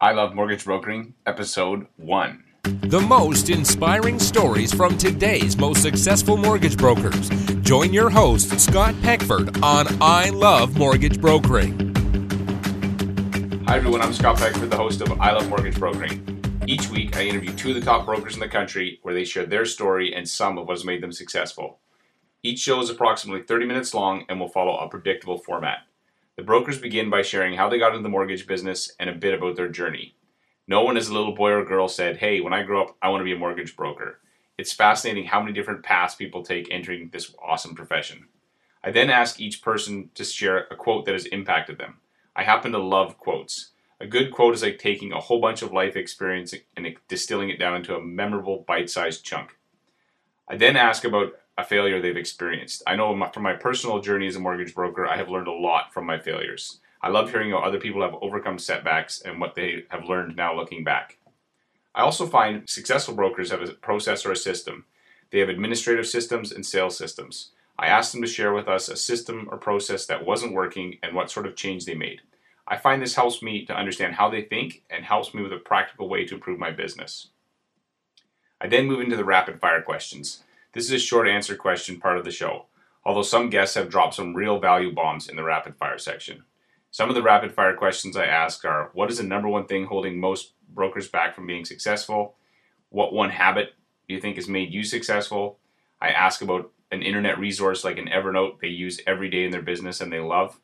I Love Mortgage Brokering, Episode 1. The most inspiring stories from today's most successful mortgage brokers. Join your host, Scott Peckford, on I Love Mortgage Brokering. Hi, everyone. I'm Scott Peckford, the host of I Love Mortgage Brokering. Each week, I interview two of the top brokers in the country where they share their story and some of what has made them successful. Each show is approximately 30 minutes long and will follow a predictable format. The brokers begin by sharing how they got into the mortgage business and a bit about their journey. No one as a little boy or girl said, Hey, when I grow up, I want to be a mortgage broker. It's fascinating how many different paths people take entering this awesome profession. I then ask each person to share a quote that has impacted them. I happen to love quotes. A good quote is like taking a whole bunch of life experience and distilling it down into a memorable bite sized chunk. I then ask about a failure they've experienced. I know from my personal journey as a mortgage broker, I have learned a lot from my failures. I love hearing how other people have overcome setbacks and what they have learned now looking back. I also find successful brokers have a process or a system. They have administrative systems and sales systems. I asked them to share with us a system or process that wasn't working and what sort of change they made. I find this helps me to understand how they think and helps me with a practical way to improve my business. I then move into the rapid fire questions. This is a short answer question part of the show, although some guests have dropped some real value bombs in the rapid fire section. Some of the rapid fire questions I ask are What is the number one thing holding most brokers back from being successful? What one habit do you think has made you successful? I ask about an internet resource like an Evernote they use every day in their business and they love.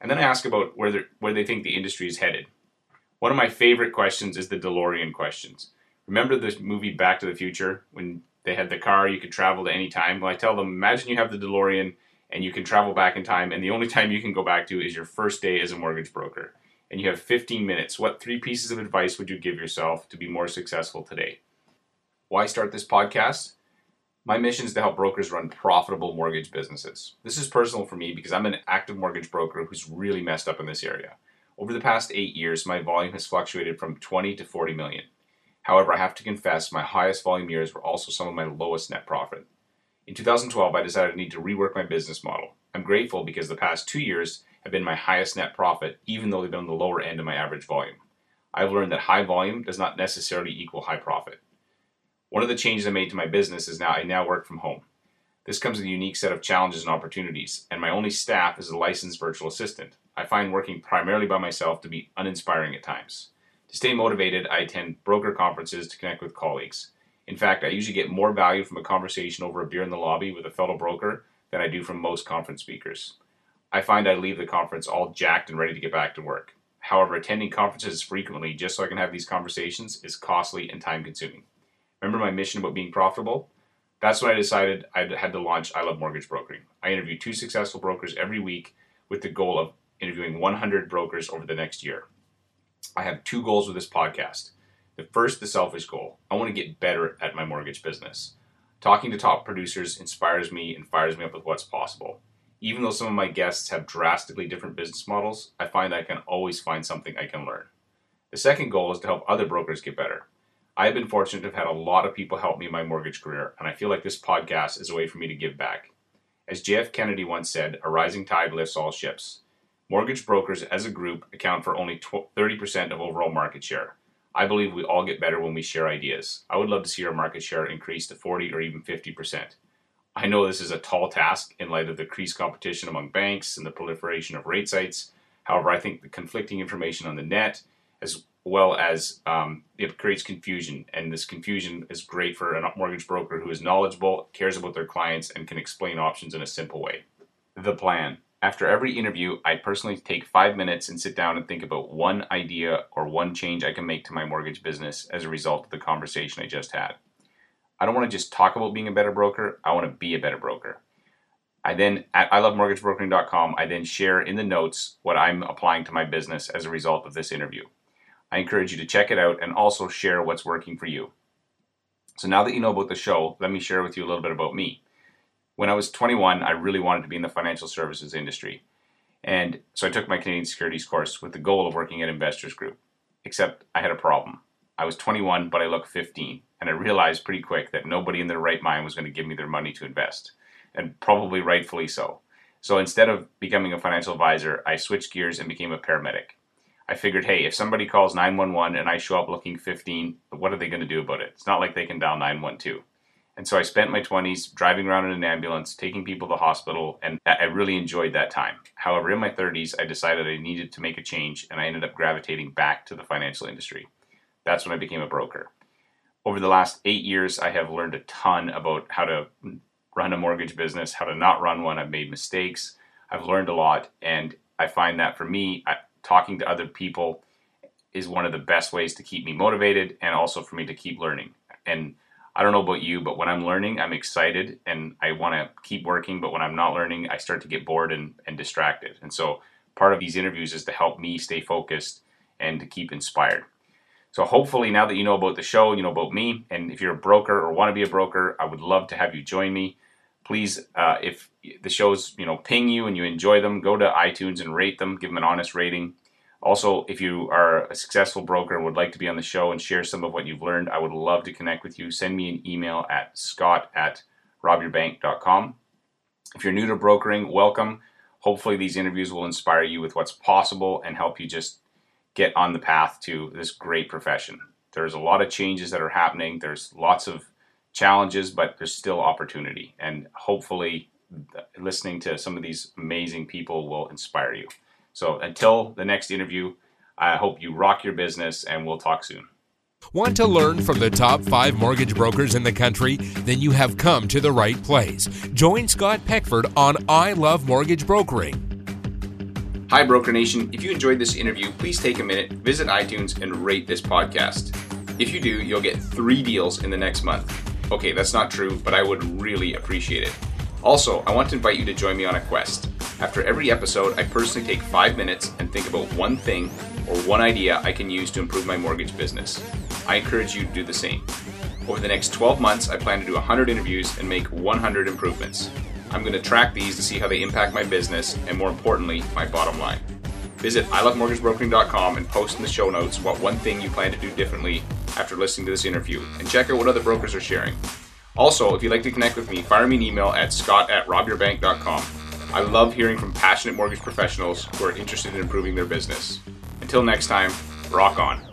And then I ask about where, where they think the industry is headed. One of my favorite questions is the DeLorean questions. Remember the movie Back to the Future when they had the car, you could travel to any time. Well, I tell them, imagine you have the DeLorean and you can travel back in time, and the only time you can go back to is your first day as a mortgage broker. And you have 15 minutes. What three pieces of advice would you give yourself to be more successful today? Why start this podcast? My mission is to help brokers run profitable mortgage businesses. This is personal for me because I'm an active mortgage broker who's really messed up in this area. Over the past eight years, my volume has fluctuated from 20 to 40 million. However, I have to confess my highest volume years were also some of my lowest net profit. In 2012, I decided I need to rework my business model. I'm grateful because the past two years have been my highest net profit, even though they've been on the lower end of my average volume. I've learned that high volume does not necessarily equal high profit. One of the changes I made to my business is now I now work from home. This comes with a unique set of challenges and opportunities, and my only staff is a licensed virtual assistant. I find working primarily by myself to be uninspiring at times. To stay motivated, I attend broker conferences to connect with colleagues. In fact, I usually get more value from a conversation over a beer in the lobby with a fellow broker than I do from most conference speakers. I find I leave the conference all jacked and ready to get back to work. However, attending conferences frequently just so I can have these conversations is costly and time consuming. Remember my mission about being profitable? That's when I decided I had to launch I Love Mortgage Brokering. I interview two successful brokers every week with the goal of interviewing 100 brokers over the next year. I have two goals with this podcast. The first, the selfish goal. I want to get better at my mortgage business. Talking to top producers inspires me and fires me up with what's possible. Even though some of my guests have drastically different business models, I find I can always find something I can learn. The second goal is to help other brokers get better. I have been fortunate to have had a lot of people help me in my mortgage career, and I feel like this podcast is a way for me to give back. As JF Kennedy once said, a rising tide lifts all ships. Mortgage brokers as a group account for only 30% of overall market share. I believe we all get better when we share ideas. I would love to see our market share increase to 40 or even 50%. I know this is a tall task in light of the increased competition among banks and the proliferation of rate sites. However, I think the conflicting information on the net, as well as um, it creates confusion, and this confusion is great for a mortgage broker who is knowledgeable, cares about their clients, and can explain options in a simple way. The plan. After every interview, I personally take five minutes and sit down and think about one idea or one change I can make to my mortgage business as a result of the conversation I just had. I don't want to just talk about being a better broker, I want to be a better broker. I then, at ilovemortgagebrokering.com, I then share in the notes what I'm applying to my business as a result of this interview. I encourage you to check it out and also share what's working for you. So now that you know about the show, let me share with you a little bit about me. When I was 21, I really wanted to be in the financial services industry. And so I took my Canadian Securities course with the goal of working at Investors Group. Except I had a problem. I was 21, but I looked 15, and I realized pretty quick that nobody in their right mind was going to give me their money to invest, and probably rightfully so. So instead of becoming a financial advisor, I switched gears and became a paramedic. I figured, hey, if somebody calls 911 and I show up looking 15, what are they going to do about it? It's not like they can dial 912. And so I spent my 20s driving around in an ambulance, taking people to the hospital, and I really enjoyed that time. However, in my 30s, I decided I needed to make a change, and I ended up gravitating back to the financial industry. That's when I became a broker. Over the last eight years, I have learned a ton about how to run a mortgage business, how to not run one. I've made mistakes. I've learned a lot, and I find that for me, I, talking to other people is one of the best ways to keep me motivated and also for me to keep learning. And I don't know about you, but when I'm learning, I'm excited and I want to keep working. But when I'm not learning, I start to get bored and, and distracted. And so part of these interviews is to help me stay focused and to keep inspired. So hopefully now that you know about the show, you know about me, and if you're a broker or want to be a broker, I would love to have you join me. Please, uh, if the shows you know ping you and you enjoy them, go to iTunes and rate them, give them an honest rating. Also, if you are a successful broker and would like to be on the show and share some of what you've learned, I would love to connect with you. Send me an email at scott at robyourbank.com. If you're new to brokering, welcome. Hopefully, these interviews will inspire you with what's possible and help you just get on the path to this great profession. There's a lot of changes that are happening, there's lots of challenges, but there's still opportunity. And hopefully, listening to some of these amazing people will inspire you. So until the next interview, I hope you rock your business and we'll talk soon. Want to learn from the top five mortgage brokers in the country? Then you have come to the right place. Join Scott Peckford on I Love Mortgage Brokering. Hi, Broker Nation. If you enjoyed this interview, please take a minute, visit iTunes, and rate this podcast. If you do, you'll get three deals in the next month. Okay, that's not true, but I would really appreciate it. Also, I want to invite you to join me on a quest. After every episode, I personally take five minutes and think about one thing or one idea I can use to improve my mortgage business. I encourage you to do the same. Over the next 12 months, I plan to do 100 interviews and make 100 improvements. I'm going to track these to see how they impact my business and, more importantly, my bottom line. Visit ilovemortgagebrokering.com and post in the show notes what one thing you plan to do differently after listening to this interview, and check out what other brokers are sharing. Also, if you'd like to connect with me, fire me an email at scott at robyourbank.com. I love hearing from passionate mortgage professionals who are interested in improving their business. Until next time, rock on.